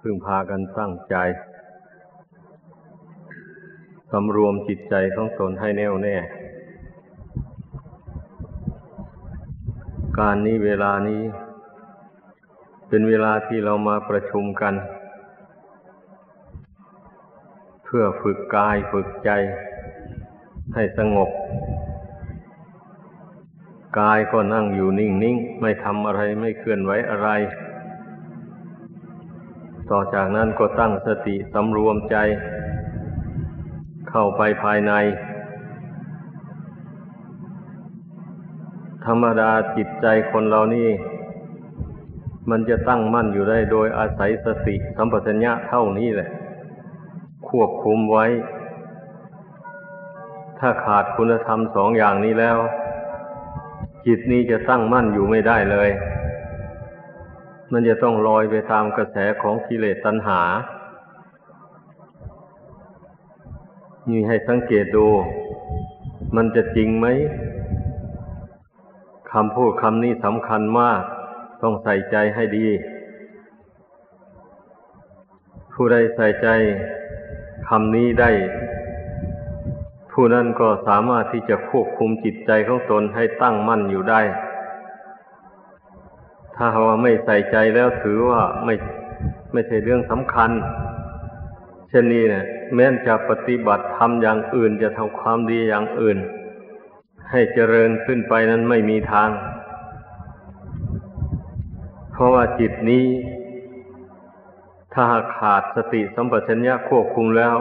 พึ่งพากันตั้งใจสำรวมจิตใจของตนให้แน่วแน่ การนี้เวลานี้ เป็นเวลาที่เรามาประชุมกัน เพื่อฝึกกายฝึกใจให้สงบ กายก็นั่งอยู่นิ่งๆ ไม่ทำอะไรไม่เคลื่อนไหวอะไร ต่อจากนั้นก็ตั้งสติสำรวมใจ เข้าไปภายใน ธรรมดาจิตใจคนเรานี่มันจะตั้งมั่นอยู่ได้โดยอาศัยสติสัมปชัญญะเท่านี้แหละ ควบคุมไว้ ถ้าขาดคุณธรรมสองอย่างนี้แล้ว จิตนี้จะตั้งมั่นอยู่ไม่ได้เลย มันจะต้องลอยไปตามกระแสของกิเลสตัณหา นี่ให้สังเกตดู มันจะจริงไหมคำพูดคำนี้สำคัญมาก ต้องใส่ใจให้ดี ผู้ใดใส่ใจคำนี้ได้ ผู้นั้นก็สามารถที่จะควบคุมจิตใจของตนให้ตั้งมั่นอยู่ได้ ถ้าว่าไม่ใส่ใจแล้วถือว่าไม่ไม่ใช่เรื่องสำคัญ เช่นนี้เนี่ยแม้นจะปฏิบัติทำอย่างอื่นจะทำความดีอย่างอื่น ให้เจริญขึ้นไปนั้นไม่มีทาง เพราะว่าจิตนี้ ถ้าขาดสติสัมปชัญญะควบคุมแล้ว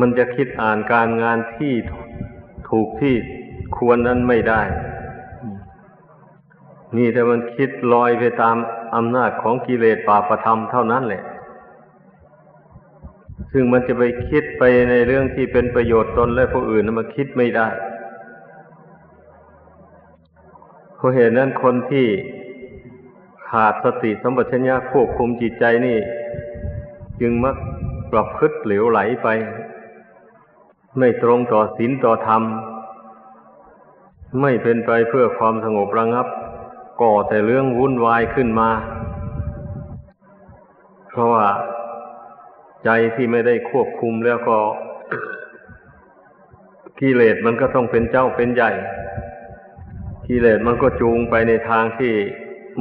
มันจะคิดอ่านการงานที่ถูกที่ควรนั้นไม่ได้ นี่แต่มันคิดลอยไปตามอำนาจของกิเลสป่าประธรรมเท่านั้นแหละ ซึ่งมันจะไปคิดไปในเรื่องที่เป็นประโยชน์ตนและผู้อื่นมันคิดไม่ได้เพราะเหตุนั้นคนที่ขาดสติสัมปชัญญะควบคุมจิตใจนี่ จึงมักประพฤติเหลวไหลไป ไม่ตรงต่อศีลต่อธรรม ไม่เป็นไปเพื่อความสงบระงับ ก่อแต่เรื่องวุ่นวายขึ้นมา เพราะว่าใจที่ไม่ได้ควบคุมแล้วก็กิเลสมันก็ต้องเป็นเจ้าเป็นใหญ่ กิเลสมันก็จูงไปในทางที่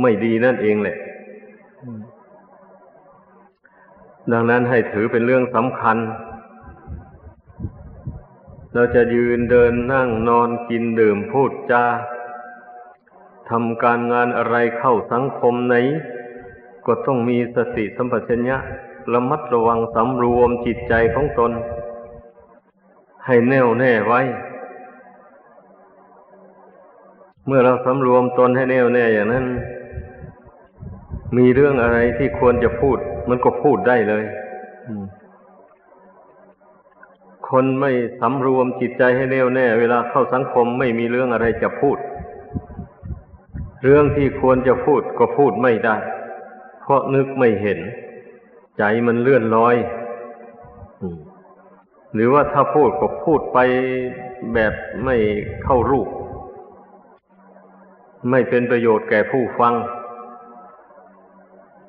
ไม่ดีนั่นเองแหละ ดังนั้นให้ถือเป็นเรื่องสำคัญ เราจะยืนเดินนั่งนอนกินดื่มพูดจา ทำการงานอะไรเข้าสังคมไหน ก็ต้องมีสติสัมปชัญญะระมัดระวังสำรวมจิตใจของตน ให้แน่วแน่ไว้ เมื่อเราสำรวมตนให้แน่วแน่อย่างนั้น มีเรื่องอะไรที่ควรจะพูด มันก็พูดได้เลยคนไม่สำรวมจิตใจให้แน่วแน่ เวลาเข้าสังคมไม่มีเรื่องอะไรจะพูด เรื่องที่ควรจะพูดก็พูดไม่ได้ เพราะนึกไม่เห็น ใจมันเลื่อนลอยหรือว่าถ้าพูดก็พูดไปแบบไม่เข้ารูป ไม่เป็นประโยชน์แก่ผู้ฟัง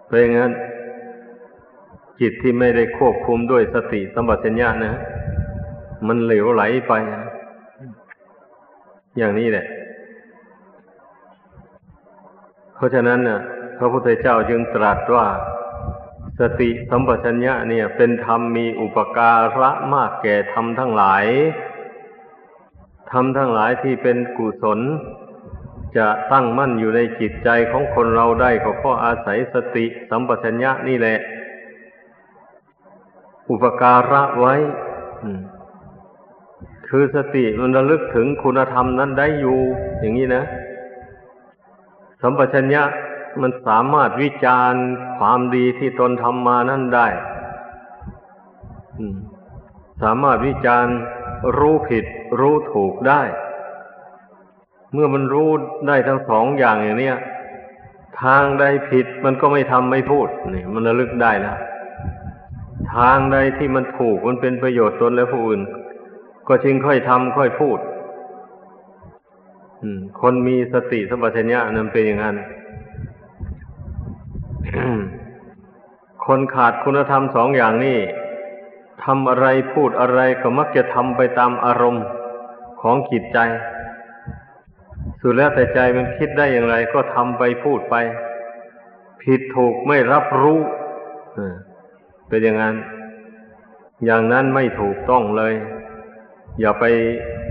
เพราะงั้น จิตที่ไม่ได้ควบคุมด้วยสติสัมปชัญญะนะ มันเหลวไหลไป อย่างนี้แหละ เพราะฉะนั้นน่ะ พระพุทธเจ้าจึงตรัสว่าสติสัมปชัญญะเนี่ย เป็นธรรมมีอุปการะมากแก่ธรรมทั้งหลายธรรมทั้งหลายที่เป็นกุศล จะตั้งมั่นอยู่ในจิตใจของคนเราได้ก็เพราะอาศัยสติสัมปชัญญะนี่แหละ อุปการะไว้ คือสติมันระลึกถึงคุณธรรมนั้นได้อยู่ อย่างนี้นะ สัมปชัญญะมันสามารถวิจารณ์ความดีที่ตนทำมานั่นได้สามารถวิจารณ์รู้ผิด รู้ถูกได้ เมื่อมันรู้ได้ทั้งสองอย่างอย่างนี้ทางใดผิดมันก็ไม่ทำไม่พูดนี่มันระลึกได้แล้วทางใดที่มันถูกมันเป็นประโยชน์ตนและผู้อื่น ก็จึงค่อยทำค่อยพูด คนมีสติสัมปชัญญะนั้นเป็นอย่างนั้น คนขาดคุณธรรมสองอย่างนี้ทำอะไรพูดอะไรก็มักจะทำไปตามอารมณ์ของจิตใจ สุดแล้วแต่ใจมันคิดได้อย่างไรก็ทำไปพูดไป ผิดถูกไม่รับรู้เป็นอย่างนั้น อย่างนั้นไม่ถูกต้องเลย อย่าไป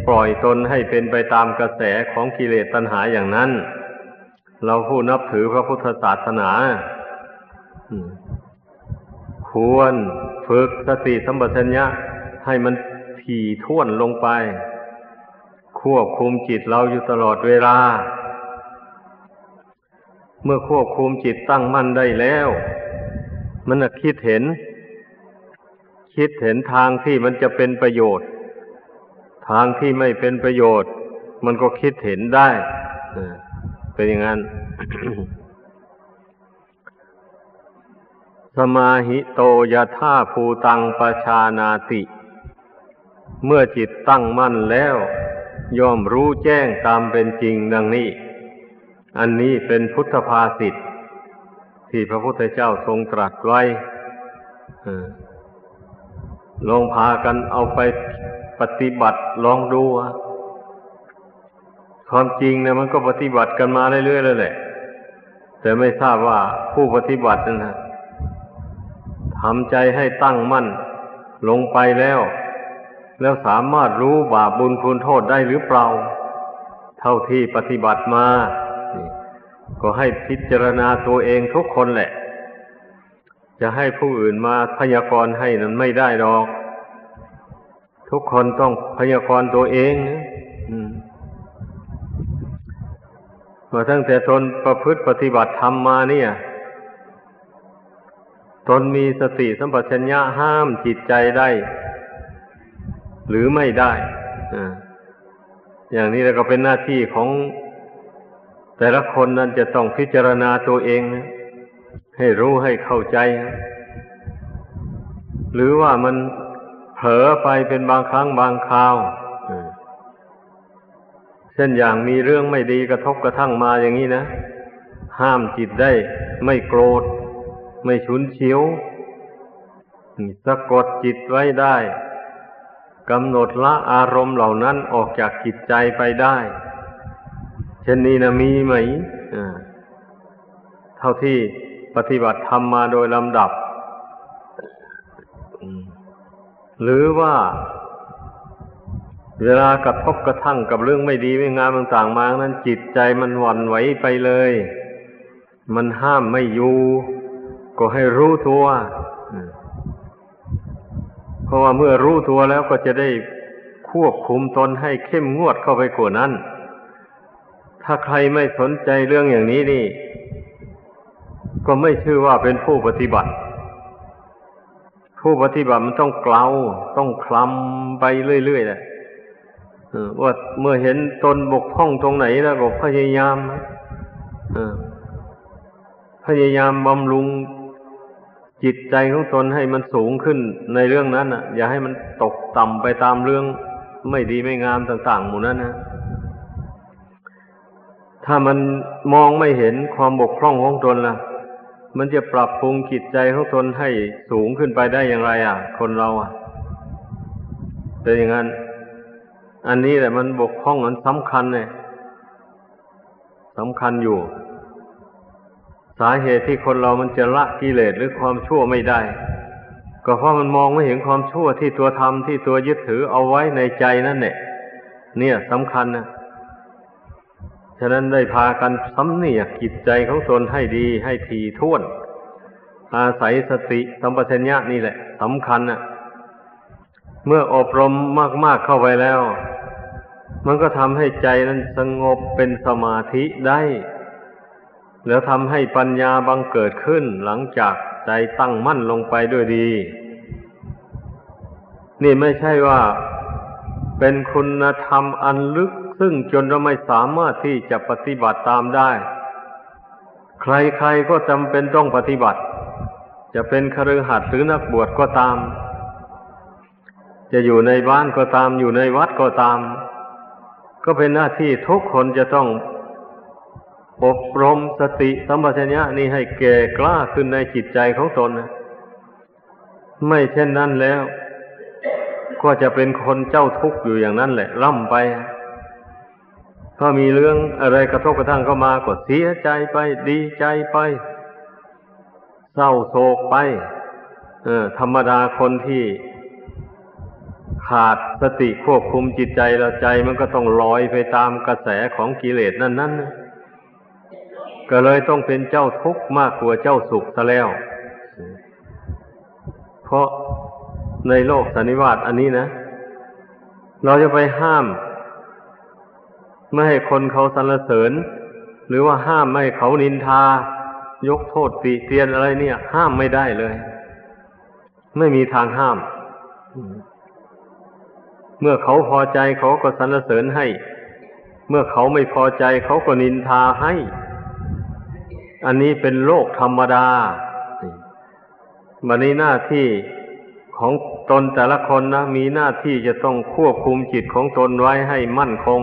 ปล่อยตนให้เป็นไปตามกระแสของกิเลสตัณหาอย่างนั้น เราผู้นับถือพระพุทธศาสนา ควรฝึกสติสัมปชัญญะให้มันถี่ท่วนลงไป ควบคุมจิตเราอยู่ตลอดเวลา เมื่อควบคุมจิตตั้งมั่นได้แล้ว มันคิดเห็น คิดเห็นทางที่มันจะเป็นประโยชน์ ทางที่ไม่เป็นประโยชน์ มันก็คิดเห็นได้เป็นอย่างนั้น สมาหิโตยะท่าภูตังปชานาติ เมื่อจิตตั้งมั่นแล้ว ย่อมรู้แจ้งตามเป็นจริงดังนี้ อันนี้เป็นพุทธภาษิตที่พระพุทธเจ้าทรงตรัสไว้ลองพากันเอาไป ปฏิบัติลองดูความจริงเนี่ยมันก็ปฏิบัติกันมาเรื่อยๆแล้วแหละแต่ไม่ทราบว่าผู้ปฏิบัตินั้นนะทำใจให้ตั้งมั่น ลงไปแล้ว แล้วสามารถรู้บาปบุญคุณโทษได้หรือเปล่า เท่าที่ปฏิบัติมา ก็ให้พิจารณาตัวเองทุกคนแหละ จะให้ผู้อื่นมาพยากรณ์ให้นั้นไม่ได้หรอก ทุกคนต้องพยากรณ์ตัวเองมาตั้งแต่ตนประพฤติปฏิบัติธรรมมาเนี่ย ตนมีสติสัมปชัญญะห้ามจิตใจได้ หรือไม่ได้ อย่างนี้แล้วก็เป็นหน้าที่ของแต่ละคนนั้นจะต้องพิจารณาตัวเองให้รู้ให้เข้าใจ หรือว่ามัน อไปเป็นบางครั้งบางคราวเช่นอย่างมีเรื่องไม่ดีกระทบกระทั่งมาอย่างนี้นะ ห้ามจิตได้ ไม่โกรธ ไม่ฉุนเฉียวสะกดจิตไว้ได้กำหนดละอารมณ์เหล่านั้นออกจากจิตใจไปได้ เช่นนี้นะมีไหมเท่าที่ปฏิบัติธรรมมาโดยลำดับ หรือว่าเวลากระทบกระทั่งกับเรื่องไม่ดีไม่งามต่างๆมานั้นจิตใจมันหวั่นไหวไปเลย มันห้ามไม่อยู่ ก็ให้รู้ตัวเพราะว่าเมื่อรู้ตัวแล้วก็จะได้ควบคุมตนให้เข้มงวดเข้าไปกว่านั้น ถ้าใครไม่สนใจเรื่องอย่างนี้นี่ ก็ไม่ชื่อว่าเป็นผู้ปฏิบัติ ผู้ปฏิบัติมันต้องเกลาต้องคลำไปเรื่อยๆแหละว่าเมื่อเห็นตนบกพร่องตรงไหนแล้วก็พยายามพยายามบำรุงจิตใจของตนให้มันสูงขึ้นในเรื่องนั้นอะ อย่าให้มันตกต่ำไปตามเรื่องไม่ดีไม่งามต่างๆหมู่นั้นนะถ้ามันมองไม่เห็นความบกพร่องของตนล่ะ มันจะปรับปรุงจิตใจของตนให้สูงขึ้นไปได้อย่างไร อะ คนเราอะเป็นอย่างนั้น อันนี้แหละมันบกพร่องมันสำคัญเนี่ยสำคัญอยู่ สาเหตุที่คนเรามันจะละกิเลสหรือความชั่วไม่ได้ ก็เพราะมันมองไม่เห็นความชั่วที่ตัวทำที่ตัวยึดถือเอาไว้ในใจนั่นแหละเนี่ยสำคัญนะ ฉะนั้นได้พากันสำเนียกจิตใจของตนให้ดีให้ทีท่วน อาศัยสติสัมปชัญญะนี่แหละสำคัญนะเมื่ออบรมมาก ๆเข้าไปแล้ว มันก็ทำให้ใจนั้นสงบเป็นสมาธิได้ แล้วทำให้ปัญญาบังเกิดขึ้นหลังจากใจตั้งมั่นลงไปด้วยดี นี่ไม่ใช่ว่าเป็นคุณธรรมอันลึก ซึ่งจนเราไม่สามารถที่จะปฏิบัติตามได้ ใครๆก็จำเป็นต้องปฏิบัติ จะเป็นครือขัดหรือนักบวชก็ตาม จะอยู่ในบ้านก็ตาม อยู่ในวัดก็ตาม ก็เป็นหน้าที่ทุกคนจะต้องอบรมสติสัมปชัญญะนี่ให้แก่กล้าขึ้นในจิตใจของตน ไม่เช่นนั้นแล้ว ก็จะเป็นคนเจ้าทุกข์อยู่อย่างนั้นแหละ ร่ำไป ถ้ามีเรื่องอะไรกระทบกระทั่งเข้ามาก็เสียใจไป ดีใจไป เศร้าโศกไป เออ ธรรมดาคนที่ขาดสติควบคุมจิตใจแล้วใจมันก็ต้องลอยไปตามกระแสของกิเลสนั่นนั้นก็เลยต้องเป็นเจ้าทุกข์มากกว่าเจ้าสุขซะแล้ว เพราะในโลกสันนิวาตอันนี้นะ เราจะไปห้าม ไม่ให้คนเขาสรรเสริญ หรือว่าห้ามไม่เขานินทา ยกโทษติเตียนอะไรเนี่ย ห้ามไม่ได้เลย ไม่มีทางห้าม เมื่อเขาพอใจเขาก็สรรเสริญให้ เมื่อเขาไม่พอใจเขาก็นินทาให้ อันนี้เป็นโลกธรรมดาบันนี้หน้าที่ของตนแต่ละคนนะมีหน้าที่จะต้องควบคุมจิตของตนไว้ให้มั่นคง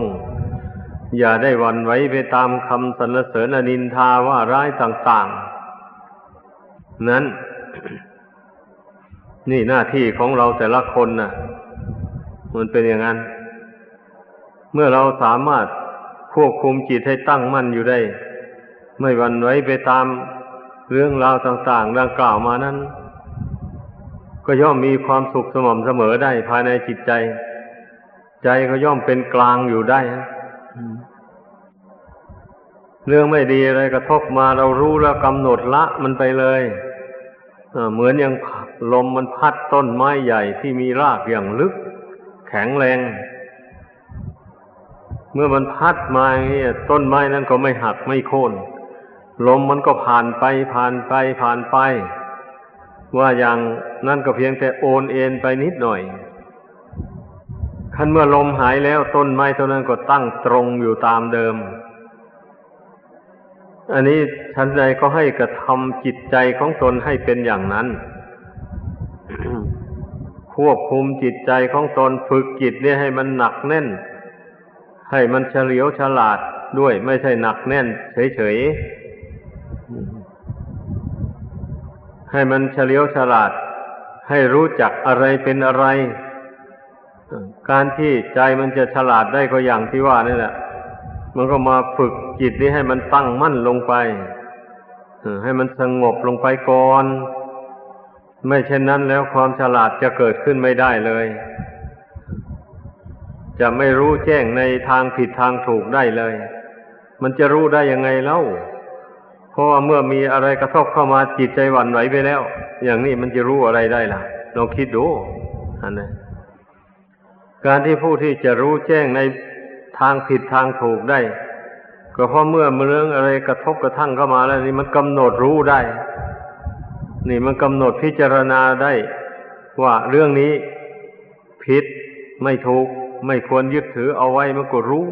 อย่าได้วันไหวไปตามคำสรรเสริญอนินทาว่าร้ายต่าง ๆ นั้น นี่หน้าที่ของเราแต่ละคนนะ่ะ มันเป็นอย่างนั้น เมื่อเราสามารถควบคุมจิตให้ตั้งมั่นอยู่ได้ ไม่วันไหวไปตามเรื่องราวต่าง ๆ ดังกล่าวมานั้น ก็ย่อมมีความสุขสม่ำเสมอได้ภายในจิตใจ ใจก็ย่อมเป็นกลางอยู่ได้ เรื่องไม่ดีอะไรกระทบมาเรารู้แล้วกำหนดละมันไปเลยเหมือนอย่างลมมันพัดต้นไม้ใหญ่ที่มีรากอย่างลึก แข็งแรง เมื่อมันพัดมาเนี่ยต้นไม้นั้นก็ไม่หักไม่โค่นลมมันก็ผ่านไปผ่านไปผ่านไป ว่าอย่างนั่นก็เพียงแต่โอนเอ็นไปนิดหน่อยคันเมื่อลมหายแล้วต้นไม้เท่านั้นก็ตั้งตรงอยู่ตามเดิม อันนี้ชั้นใดก็ให้กระทำจิตใจของตนให้เป็นอย่างนั้น ควบคุมจิตใจของตนฝึกจิตเนี่ยให้มันหนักแน่น ให้มันเฉลียวฉลาดด้วยไม่ใช่หนักแน่น เฉยๆ ให้มันเฉลียวฉลาด ให้รู้จักอะไรเป็นอะไร การที่ใจมันจะฉลาดได้ก็อย่างที่ว่านี่แหละ มันก็มาฝึกจิตนี้ให้มันตั้งมั่นลงไปให้มันสงบลงไปก่อน ไม่เช่นนั้นแล้วความฉลาดจะเกิดขึ้นไม่ได้เลย จะไม่รู้แจ้งในทางผิดทางถูกได้เลย มันจะรู้ได้ยังไงเล่า เพราะว่าเมื่อมีอะไรกระทบเข้ามาจิตใจหวั่นไหวไปแล้ว อย่างนี้มันจะรู้อะไรได้ล่ะลองคิดดูอันนี้การที่ผู้ที่จะรู้แจ้งใน ทางผิดทางถูกได้ ก็เพราะเมื่อเรื่องอะไรกระทบกระทั่งเข้ามาแล้วนี่มันกำหนดรู้ได้ นี่มันกำหนดพิจารณาได้ ว่าเรื่องนี้ผิดไม่ถูก ไม่ควรยึดถือเอาไว้มันก็รู้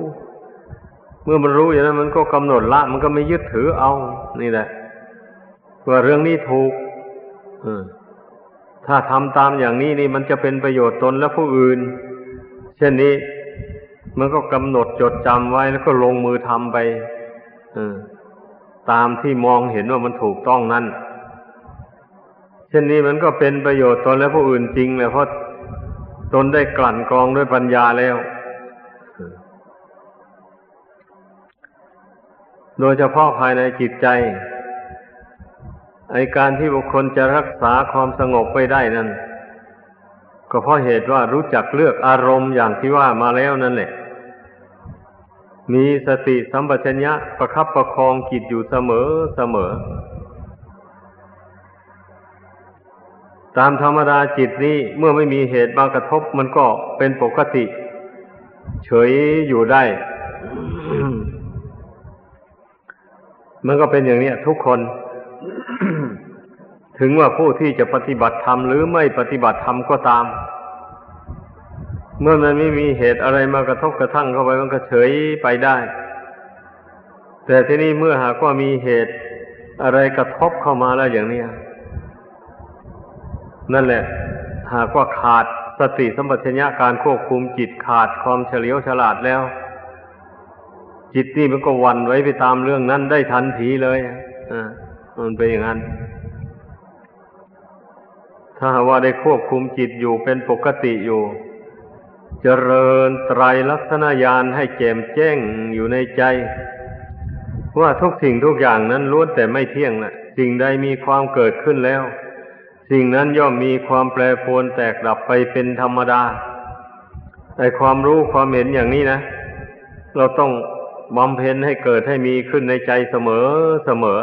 เมื่อมันรู้อย่างนั้นมันก็กำหนดละ มันก็ไม่ยึดถือเอา นี่แหละว่าเรื่องนี้ถูกถ้าทำตามอย่างนี้นี่มันจะเป็นประโยชน์ตนและผู้อื่น เช่นนี้ มันก็กำหนดจดจำไว้แล้วก็ลงมือทำไปตามที่มองเห็นว่ามันถูกต้องนั้นเช่นนี้มันก็เป็นประโยชน์ตนและผู้อื่นจริงเลยเพราะตนได้กลั่นกรองด้วยปัญญาแล้ว โดยเฉพาะภายในจิตใจ ไอการที่บุคคลจะรักษาความสงบไว้ได้นั้นก็เพราะเหตุว่ารู้จักเลือกอารมณ์อย่างที่ว่ามาแล้วนั่นแหละ มีสติสัมปชัญญะประคับประคองจิตอยู่เสมอเสมอ ตามธรรมดาจิตนี้เมื่อไม่มีเหตุมากระทบมันก็เป็นปกติ เฉยอยู่ได้ มันก็เป็นอย่างนี้ทุกคน ถึงว่าผู้ที่จะปฏิบัติธรรมหรือไม่ปฏิบัติธรรมก็ตาม เมื่อมันไม่มีเหตุอะไรมากระทบกระทั่งเข้าไปมันก็เฉยไปได้ แต่ที่นี่เมื่อหากว่ามีเหตุอะไรกระทบเข้ามาแล้วอย่างนี้นั่นแหละ หากว่าขาดสติสัมปชัญญะการควบคุมจิตขาดความเฉลียวฉลาดแล้ว จิตนี่มันก็วันไว้ไปตามเรื่องนั้นได้ทันทีเลยอ่ามันเป็นอย่างนั้นถ้าว่าได้ควบคุมจิตอยู่เป็นปกติอยู่ เจริญไตรลักษณญาณให้แจ่มแจ้งอยู่ในใจ ว่าทุกสิ่งทุกอย่างนั้นล้วนแต่ไม่เที่ยงนะสิ่งใดมีความเกิดขึ้นแล้ว สิ่งนั้นย่อมมีความแปรปรวนแตกดับไปเป็นธรรมดาแต่ความรู้ความเห็นอย่างนี้นะ เราต้องบำเพ็ญให้เกิดให้มีขึ้นในใจเสมอเสมอ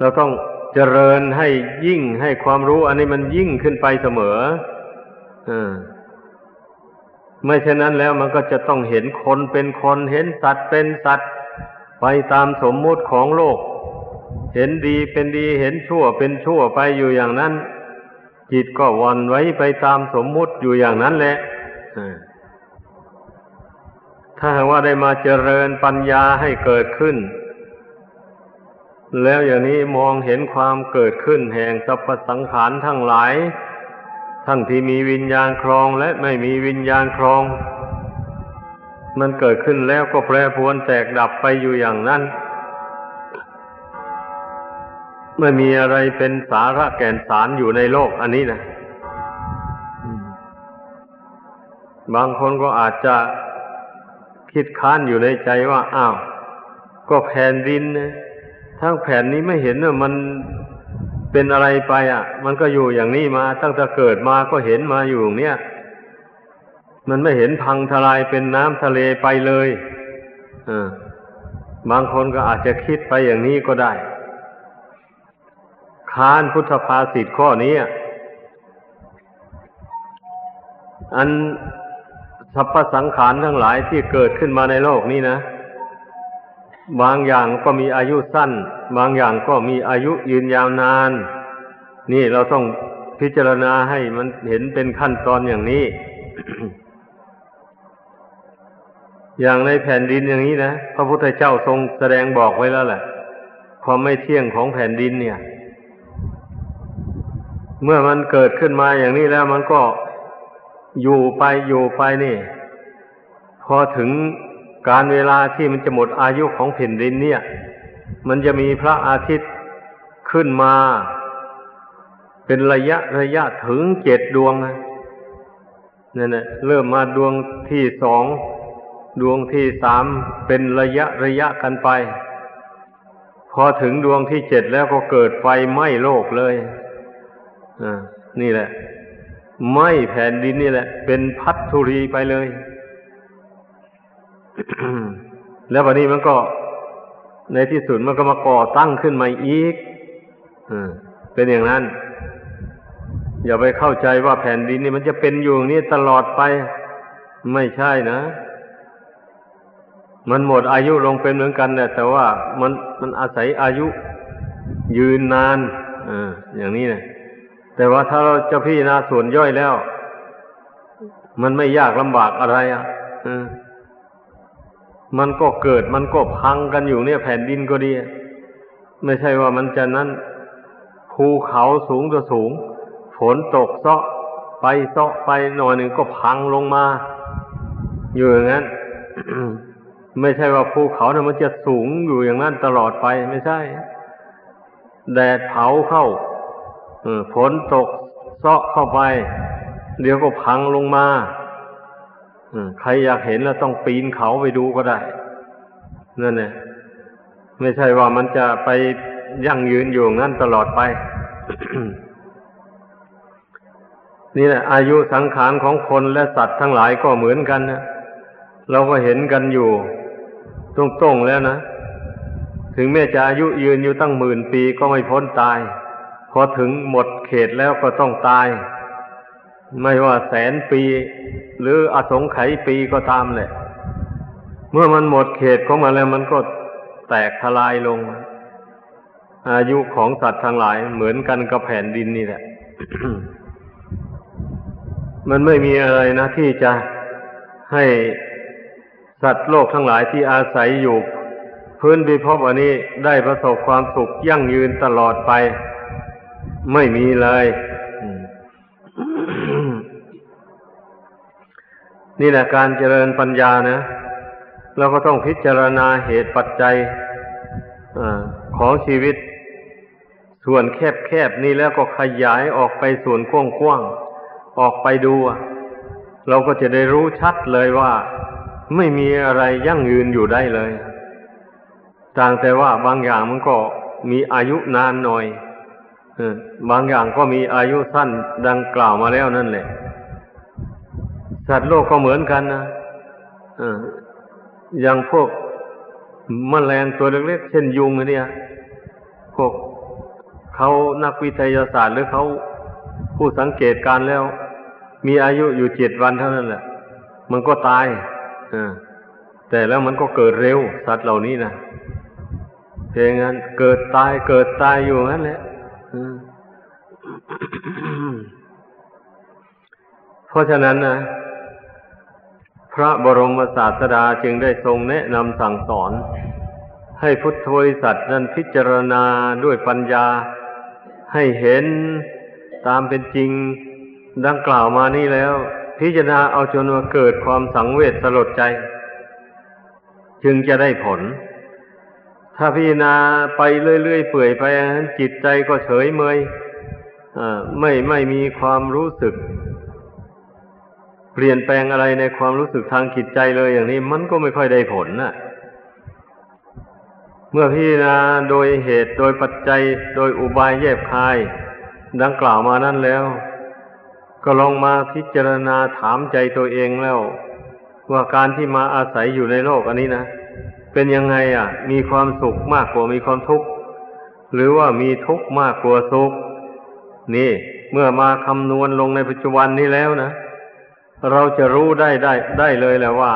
เราต้องเจริญให้ยิ่งให้ความรู้อันนี้มันยิ่งขึ้นไปเสมออ ไม่เช่นนั้นแล้วมันก็จะต้องเห็นคนเป็นคนเห็นสัตว์เป็นสัตว์ ไปตามสมมุติของโลก เห็นดีเป็นดีเห็นชั่วเป็นชั่วไปอยู่อย่างนั้น จิตก็วันไว้ไปตามสมมุติอยู่อย่างนั้นแหละถ้าหากว่าได้มาเจริญปัญญาให้เกิดขึ้น แล้วอย่างนี้มองเห็นความเกิดขึ้นแห่งสรรพสังขารทั้งหลาย ทั้งที่มีวิญญาณครองและไม่มีวิญญาณครอง มันเกิดขึ้นแล้วก็แปรปวนแตกดับไปอยู่อย่างนั้น ไม่มีอะไรเป็นสาระแก่นสารอยู่ในโลกอันนี้นะบางคนก็อาจจะคิดค้านอยู่ในใจว่า อ้าว ก็แผ่นดินนะทั้งแผ่นนี้ไม่เห็นว่ามัน เป็นอะไรไปอะ มันก็อยู่อย่างนี้มา ตั้งแต่เกิดมาก็เห็นมาอยู่อย่างเนี้ยมันไม่เห็นพังทลายเป็นน้ำทะเลไปเลยบางคนก็อาจจะคิดไปอย่างนี้ก็ได้ค้านพุทธภาษิตข้อนี้อันสรรพสังขารทั้งหลายที่เกิดขึ้นมาในโลกนี้นะ บางอย่างก็มีอายุสั้น บางอย่างก็มีอายุยืนยาวนาน นี่เราต้องพิจารณาให้มันเห็นเป็นขั้นตอนอย่างนี้ อย่างในแผ่นดินอย่างนี้นะพระพุทธเจ้าทรงแสดงบอกไว้แล้วแหละ ความไม่เที่ยงของแผ่นดินเนี่ย เมื่อมันเกิดขึ้นมาอย่างนี้แล้วมันก็อยู่ไปอยู่ไปนี่ พอถึง การเวลาที่มันจะหมดอายุของแผ่นดินเนี่ย มันจะมีพระอาทิตย์ขึ้นมา เป็นระยะระยะถึงเจ็ดดวงนะนั่นแหละเริ่มมาดวงที่สองดวงที่สามเป็นระยะระยะกันไป พอถึงดวงที่เจ็ดแล้วก็เกิดไฟไหม้โลกเลยอ่านี่แหละไม่แผ่นดินนี่แหละ เป็นพัทธุรีไปเลย แล้ววันนี้มันก็ในที่สุดมันก็มาก่อตั้งขึ้นมาอีกเป็นอย่างนั้น อย่าไปเข้าใจว่าแผ่นดินนี่มันจะเป็นอยู่อย่างนี้ตลอดไป ไม่ใช่นะ มันหมดอายุลงเป็นเหมือนกันแต่ว่ามันมันอาศัยอายุยืนนานออย่างนี้นะแต่ว่าถ้าเราจะพิจารณาส่วนย่อยแล้ว มันไม่ยากลำบากอะไรอะ มันก็เกิดมันก็พังกันอยู่เนี่ยแผ่นดินก็ดี ไม่ใช่ว่ามันจะนั้นภูเขาสูงก็สูง ฝนตกเซาะไปเซาะไปหน่อยหนึ่งก็พังลงมา อยู่อย่างนั้นไม่ใช่ว่าภูเขาเนี่ยมันจะสูงอยู่อย่างนั้นตลอดไปไม่ใช่ แดดเผาเข้าฝนตกเซาะเข้าไป เดี๋ยวก็พังลงมา ใครอยากเห็นแล้วต้องปีนเขาไปดูก็ได้นั่นแหละไม่ใช่ว่ามันจะไปยั่งยืนอยู่งั้นตลอดไป นี่แหละ อายุสังขารของคนและสัตว์ทั้งหลายก็เหมือนกันนะเราก็เห็นกันอยู่ตรงๆแล้วนะถึงแม้จะอายุยืนอยู่ตั้งหมื่นปีก็ไม่พ้นตาย พอถึงหมดเขตแล้วก็ต้องตาย ไม่ว่าแสนปี หรืออสงไขยปีก็ตามแหละ เมื่อมันหมดเขตของมันแล้วมันก็แตกทลายลง อายุของสัตว์ทั้งหลายเหมือนกันกับแผ่นดินนี่แหละ มันไม่มีอะไรนะที่จะให้สัตว์โลกทั้งหลายที่อาศัยอยู่ พื้นพิภพอันนี้ได้ประสบความสุขยั่งยืนตลอดไป ไม่มีเลย นี่แหละการเจริญปัญญานะเราก็ต้องพิจารณาเหตุปัจจัยอของชีวิต ส่วนแคบๆนี่แล้วก็ขยายออกไปส่วนกว้างๆออกไปดู เราก็จะได้รู้ชัดเลยว่า ไม่มีอะไรยั่งยืนอยู่ได้เลยต่างแต่ว่าบางอย่างมันก็มีอายุนานหน่อยบางอย่างก็มีอายุสั้นดังกล่าวมาแล้วนั่นแหละ สัตว์โลกก็เหมือนกันนะอย่างพวกมแมลงตัวเล็กๆเช่นยุงเนี่ย พวกเขานักวิทยาศาสตร์หรือเขาผู้สังเกตการแล้ว มีอายุอยู่เจ็ดวันเท่านั้นแหละ มันก็ตายอแต่แล้วมันก็เกิดเร็ว สัตว์เหล่านี้นะเพราะงั้นเกิดตายเกิดตายอยู่นั่นแหละเพราะฉะนั้นนะ พระบรมศาสดาจึงได้ทรงแนะนำสั่งสอน ให้พุทธบริษัทนั้นพิจารณาด้วยปัญญา ให้เห็นตามเป็นจริง ดังกล่าวมานี้แล้ว พิจารณาเอาจนว่าเกิดความสังเวชสลดใจ จึงจะได้ผล ถ้าพิจารณาไปเรื่อยๆเปื่อยไปจิตใจก็เฉยเมยไม่ไม่มีความรู้สึก เปลี่ยนแปลงอะไรในความรู้สึกทางจิตใจเลยอย่างนี้มันก็ไม่ค่อยได้ผลนะ่ะ เมื่อพิจารณาโดยเหตุโดยปัจจัยโดยอุบายแยบคาย ดังกล่าวมานั้นแล้ว ก็ลองมาพิจารณาถามใจตัวเองแล้ว ว่าการที่มาอาศัยอยู่ในโลกอันนี้นะเป็นยังไงอะ มีความสุขมากกว่ามีความทุกข์หรือว่ามีทุกข์มากกว่าสุข นี่ เมื่อมาคำนวณลงในปัจจุบันนี้แล้วนะ เราจะรู้ได้ได้ได้เลยแหละว่า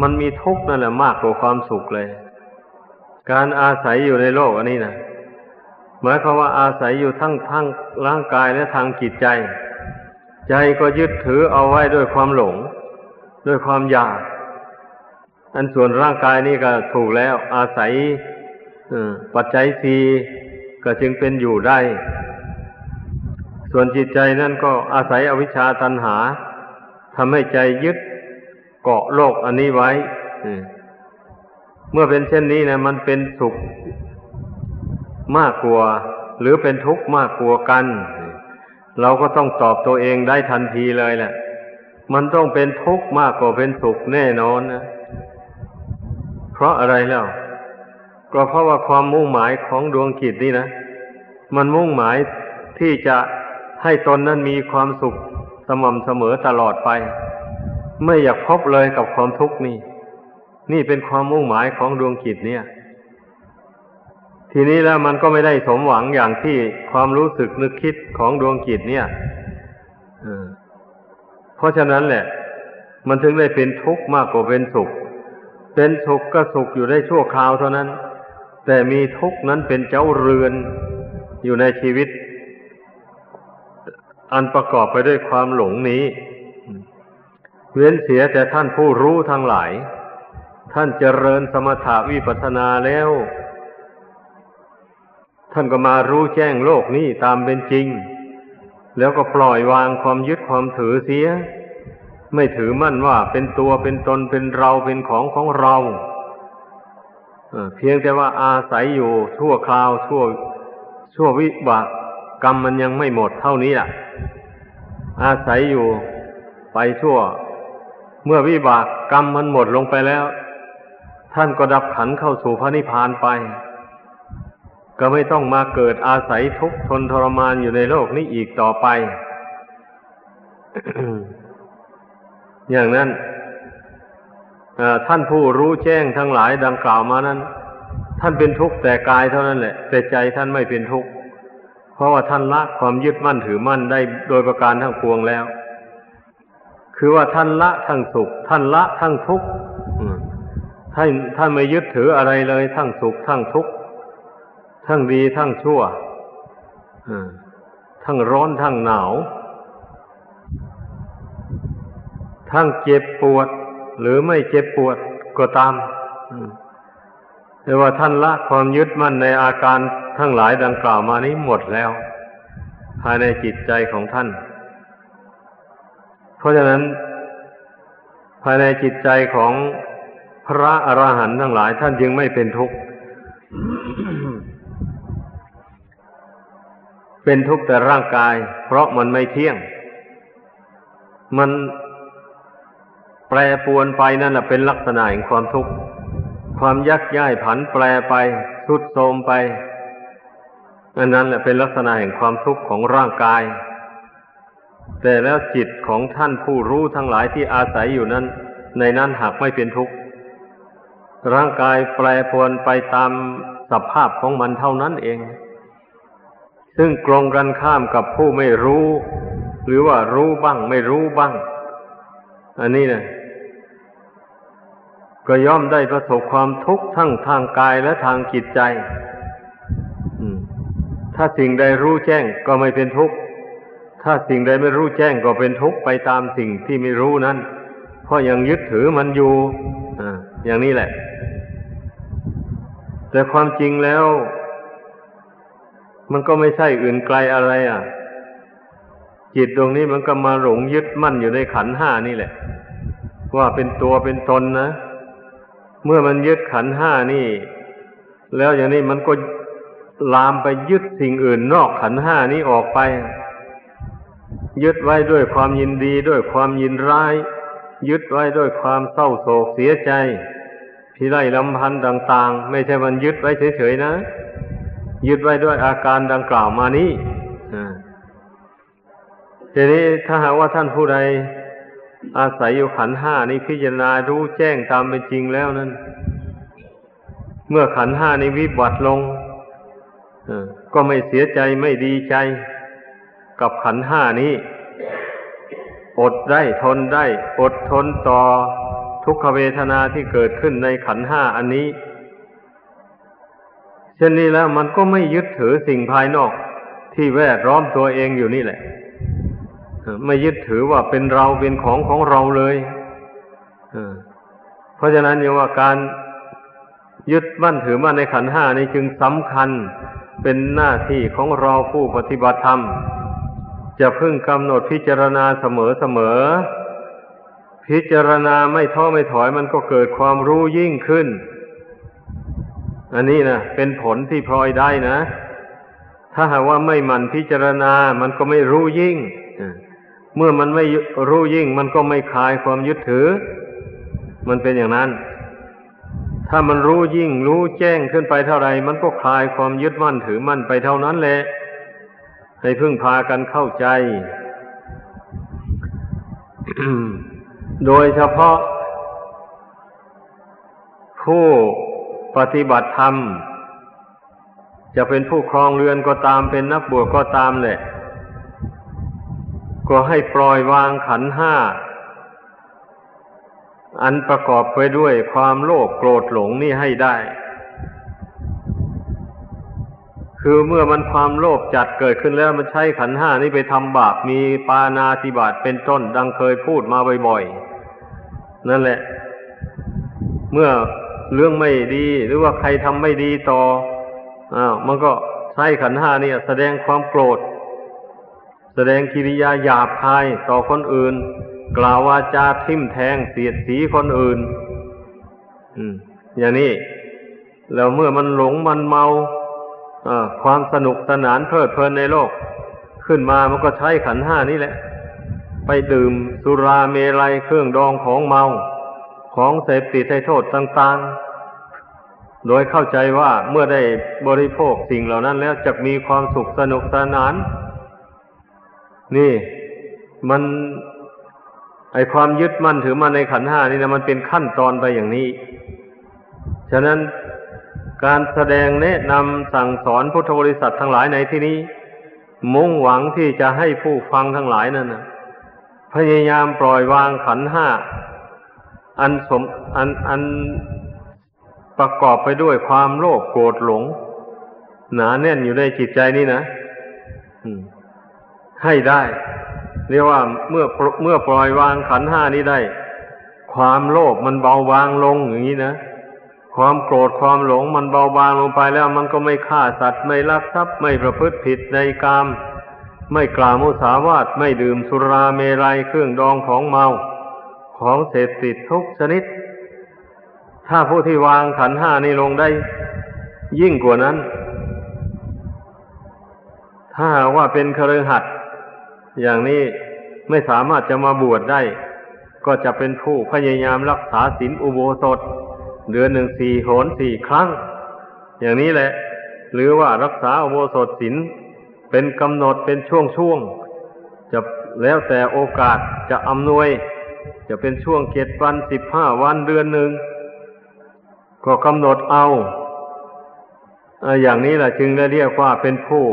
มันมีทุกข์นั่นแหละมากกว่าความสุขเลย การอาศัยอยู่ในโลกอันนี้นะหมายความว่าอาศัยอยู่ทั้งทั้งร่างกายและทางจิตใจ ใจก็ยึดถือเอาไว้ด้วยความหลง ด้วยความอยาก อันส่วนร่างกายนี่ก็ถูกแล้ว อาศัยปัจจัยสีก็จึงเป็นอยู่ได้ ส่วนจิตใจนั่นก็อาศัยอวิชชาตันหา ทำให้ใจยึดเกาะโลกอันนี้ไว้เมื่อเป็นเช่นนี้นะมันเป็นสุขมากกว่าหรือเป็นทุกข์มากกว่ากัน เราก็ต้องตอบตัวเองได้ทันทีเลยแหละ มันต้องเป็นทุกข์มากกว่าเป็นสุขแน่นอนนะเพราะอะไรแล้วก็เพราะว่าความมุ่งหมายของดวงกิจนี่นะมันมุ่งหมายที่จะให้ตนนั้นมีความสุข ม่ำเสมอตลอดไป ไม่อยากพบเลยกับความทุกข์นี่ นี่เป็นความมุ่งหมายของดวงกิจเนี่ย ทีนี้แล้วมันก็ไม่ได้สมหวังอย่างที่ความรู้สึกนึกคิดของดวงกิจเนี่ยเพราะฉะนั้นแหละ มันถึงได้เป็นทุกข์มากกว่าเป็นสุข เป็นสุขก็สุขอยู่ได้ชั่วคราวเท่านั้น แต่มีทุกข์นั้นเป็นเจ้าเรือนอยู่ในชีวิต อันประกอบไปด้วยความหลงนี้ เว้นเสียแต่ท่านผู้รู้ทั้งหลาย ท่านเจริญสมถาวิปัสนาแล้ว ท่านก็มารู้แจ้งโลกนี้ตามเป็นจริง แล้วก็ปล่อยวางความยึดความถือเสีย ไม่ถือมั่นว่าเป็นตัวเป็นตนเป็นเราเป็นของของเราเพียงแต่ว่าอาศัยอยู่ชั่วคราวชั่วชั่ววิบาก กรรมมันยังไม่หมดเท่านี้อะ อาศัยอยู่ไปชั่ว เมื่อวิบากกรรมมันหมดลงไปแล้ว ท่านก็ดับขันเข้าสู่พระนิพพานไป ก็ไม่ต้องมาเกิดอาศัยทุกข์ทนทรมานอยู่ในโลกนี้อีกต่อไป อย่างนั้นท่านผู้รู้แจ้งทั้งหลายดังกล่าวมานั้น ท่านเป็นทุกข์แต่กายเท่านั้นแหละ แต่ใจท่านไม่เป็นทุกข์ ราะว่าท่านละความยึดมั่นถือมั่นได้โดยประการทั้งปวงแล้ว คือว่าท่านละทั้งสุข ท่านละทั้งทุกข์ท่านท่านไม่ยึดถืออะไรเลย ทั้งสุขทั้งทุกข์ทั้งดีทั้งชั่วทั้งร้อนทั้งหนาว ทั้งเจ็บปวด หรือไม่เจ็บปวดก็ตามแต่ว่าท่านละความยึดมั่นในอาการ ทั้งหลายดังกล่าวมานี้หมดแล้ว ภายในจิตใจของท่าน เพราะฉะนั้น ภายในจิตใจของพระอระหันต์ทั้งหลายท่านจึงไม่เป็นทุกข์ เป็นทุกข์แต่ร่างกาย เพราะมันไม่เที่ยง มันแปรปวนไปนั่นแหละเป็นลักษณะแห่งความทุกข์ ความยักย้ายผันแปรไปทุดโทมไป อันนั้นแหละเป็นลักษณะแห่งความทุกข์ของร่างกาย แต่แล้วจิตของท่านผู้รู้ทั้งหลายที่อาศัยอยู่นั้น ในนั้นหากไม่เป็นทุกข์ร่างกายแปรปรวนไปตามสภาพของมันเท่านั้นเอง ซึ่งกรงกันข้ามกับผู้ไม่รู้ หรือว่ารู้บ้าง ไม่รู้บ้าง อันนี้นะก็ย่อมได้ประสบความทุกข์ทั้งทางกายและทางจิตใจ ถ้าสิ่งใดรู้แจ้งก็ไม่เป็นทุกข์ ถ้าสิ่งใดไม่รู้แจ้งก็เป็นทุกข์ไปตามสิ่งที่ไม่รู้นั้น เพราะยังยึดถือมันอยู่ออย่างนี้แหละ แต่ความจริงแล้ว มันก็ไม่ใช่อื่นไกลอะไร อะ จิตตรงนี้มันก็มาหลงยึดมั่นอยู่ในขันห้านี่แหละ ว่าเป็นตัวเป็นตนนะ เมื่อมันยึดขันห้านี่ แล้วอย่างนี้มันก็ ลามไปยึดสิ่งอื่นนอกขันห้านี้ออกไป ยึดไว้ด้วยความยินดีด้วยความยินร้าย ยึดไว้ด้วยความเศร้าโศกเสียใจพิไรลำพันธ์ต่าง ๆ ไม่ใช่มันยึดไว้เฉยๆนะ ยึดไว้ด้วยอาการดังกล่าวมานี้ทีนี้ถ้าหากว่าท่านผู้ใด อาศัยอยู่ขันห้านี้พิจารณารู้แจ้งตามเป็นจริงแล้วนั้น เมื่อขันห้านี้วิบัติลง ก็ไม่เสียใจไม่ดีใจ กับขันห้านี้ อดได้ทนได้ อดทนต่อทุกขเวทนาที่เกิดขึ้นในขันห้าอันนี้เช่นนี้แล้วมันก็ไม่ยึดถือสิ่งภายนอกที่แวดล้อมตัวเองอยู่นี่แหละ ไม่ยึดถือว่าเป็นเราเป็นของของเราเลยเพราะฉะนั้นอย่างว่าการยึดมั่นถือมั่นในขันห้านี้จึงสำคัญ เป็นหน้าที่ของเราผู้ปฏิบัติธรรม จะพึ่งกำหนดพิจารณาเสมอเสมอ พิจารณาไม่ท้อไม่ถอยมันก็เกิดความรู้ยิ่งขึ้น อันนี้นะเป็นผลที่พลอยได้นะ ถ้าหากว่าไม่มันพิจารณา มันก็ไม่รู้ยิ่ง เมื่อมันไม่รู้ยิ่ง มันก็ไม่คลายความยึดถือ มันเป็นอย่างนั้น ถ้ามันรู้ยิ่งรู้แจ้งขึ้นไปเท่าไรมันก็คลายความยึดมั่นถือมั่นไปเท่านั้นแหละ ให้พึ่งพากันเข้าใจ โดยเฉพาะ ผู้ปฏิบัติธรรม จะเป็นผู้ครองเรือนก็ตามเป็นนักบวชก็ตามแหละ ก็ให้ปล่อยวางขันห้า อันประกอบไปด้วยความโลภโกรธหลงนี่ให้ได้ คือเมื่อมันความโลภจัดเกิดขึ้นแล้วมันใช้ขันห้านี้ไปทำบาปมีปานาติบาตเป็นต้นดังเคยพูดมาบ่อยๆนั่นแหละ เมื่อเรื่องไม่ดีหรือว่าใครทำไม่ดีต่ออ้าวมันก็ใช้ขันห้านี่แสดงความโกรธ แสดงกิริยาหยาบคายต่อคนอื่น กล่าววาจาทิมแทงเสียดสีคนอื่นอย่างนี้ แล้วเมื่อมันหลงมันเมาความสนุกสนานเพลิดเพลินในโลก ขึ้นมามันก็ใช้ขันห้านี่แหละ ไปดื่มสุราเมลัยเครื่องดองของเมา ของเสพติดให้โทษต่างๆ โดยเข้าใจว่าเมื่อได้บริโภคสิ่งเหล่านั้นแล้วจะมีความสุขสนุกสนาน นี่ มัน ไอความยึดมั่นถือมั่นในขันห้านี่นะมันเป็นขั้นตอนไปอย่างนี้ ฉะนั้นการแสดงแนะนำสั่งสอนพุทธบริษัททั้งหลายในที่นี้ มุ่งหวังที่จะให้ผู้ฟังทั้งหลายนั่นนะพยายามปล่อยวางขันห้าอันสมอันอันประกอบไปด้วยความโลภโกรธหลง หนาแน่นอยู่ในจิตใจนี่นะให้ได้ เรียกว่าเมื่อเมื่อปล่อยวางขันห้านี้ได้ ความโลภมันเบาบางลงอย่างนี้นะความโกรธความหลงมันเบาบางลงไปแล้วมันก็ไม่ฆ่าสัตว์ไม่ลักทรัพย์ไม่ประพฤติผิดในกาม ไม่กล่าวมุสาวาทไม่ดื่มสุราเมรัยเครื่องดองของเมา ของเสพติดทุกชนิด ถ้าผู้ที่วางขันห้านี้ลงได้ ยิ่งกว่านั้น ถ้าว่าเป็นคฤหัสถ์ อย่างนี้ไม่สามารถจะมาบวชได้ ก็จะเป็นผู้พยายามรักษาศีลอุโบสถเดือนหนึ่งสี่โหนสี่ครั้ง อย่างนี้แหละ หรือว่ารักษาอุโบสถศีลเป็นกำหนดเป็นช่วงช่วงๆจะแล้วแต่โอกาสจะอำนวย จะเป็นช่วงเจ็ดวันสิบห้าวันเดือนหนึ่งก็กำหนดเอาเอาอย่างนี้แหละจึงได้เรียกว่าเป็นผู้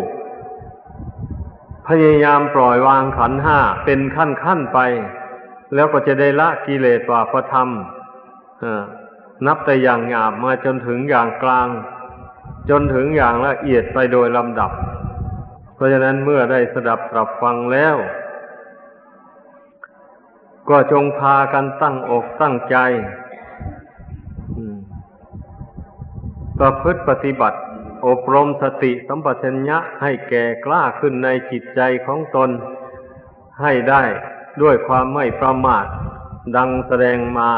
พยายามปล่อยวางขันห้าเป็นขั้นขั้นไป แล้วก็จะได้ละกิเลสว่าประธรรมนับแต่อย่างหยาบมาจนถึงอย่างกลาง จนถึงอย่างละเอียดไปโดยลำดับ เพราะฉะนั้นเมื่อได้สดับตรับฟังแล้ว ก็จงพากันตั้งอกตั้งใจประพฤติปฏิบัติ อบรมสติสัมปชัญญะให้แก่กล้าขึ้นในจิตใจของตน ให้ได้ด้วยความไม่ประมาทดังแสดงมา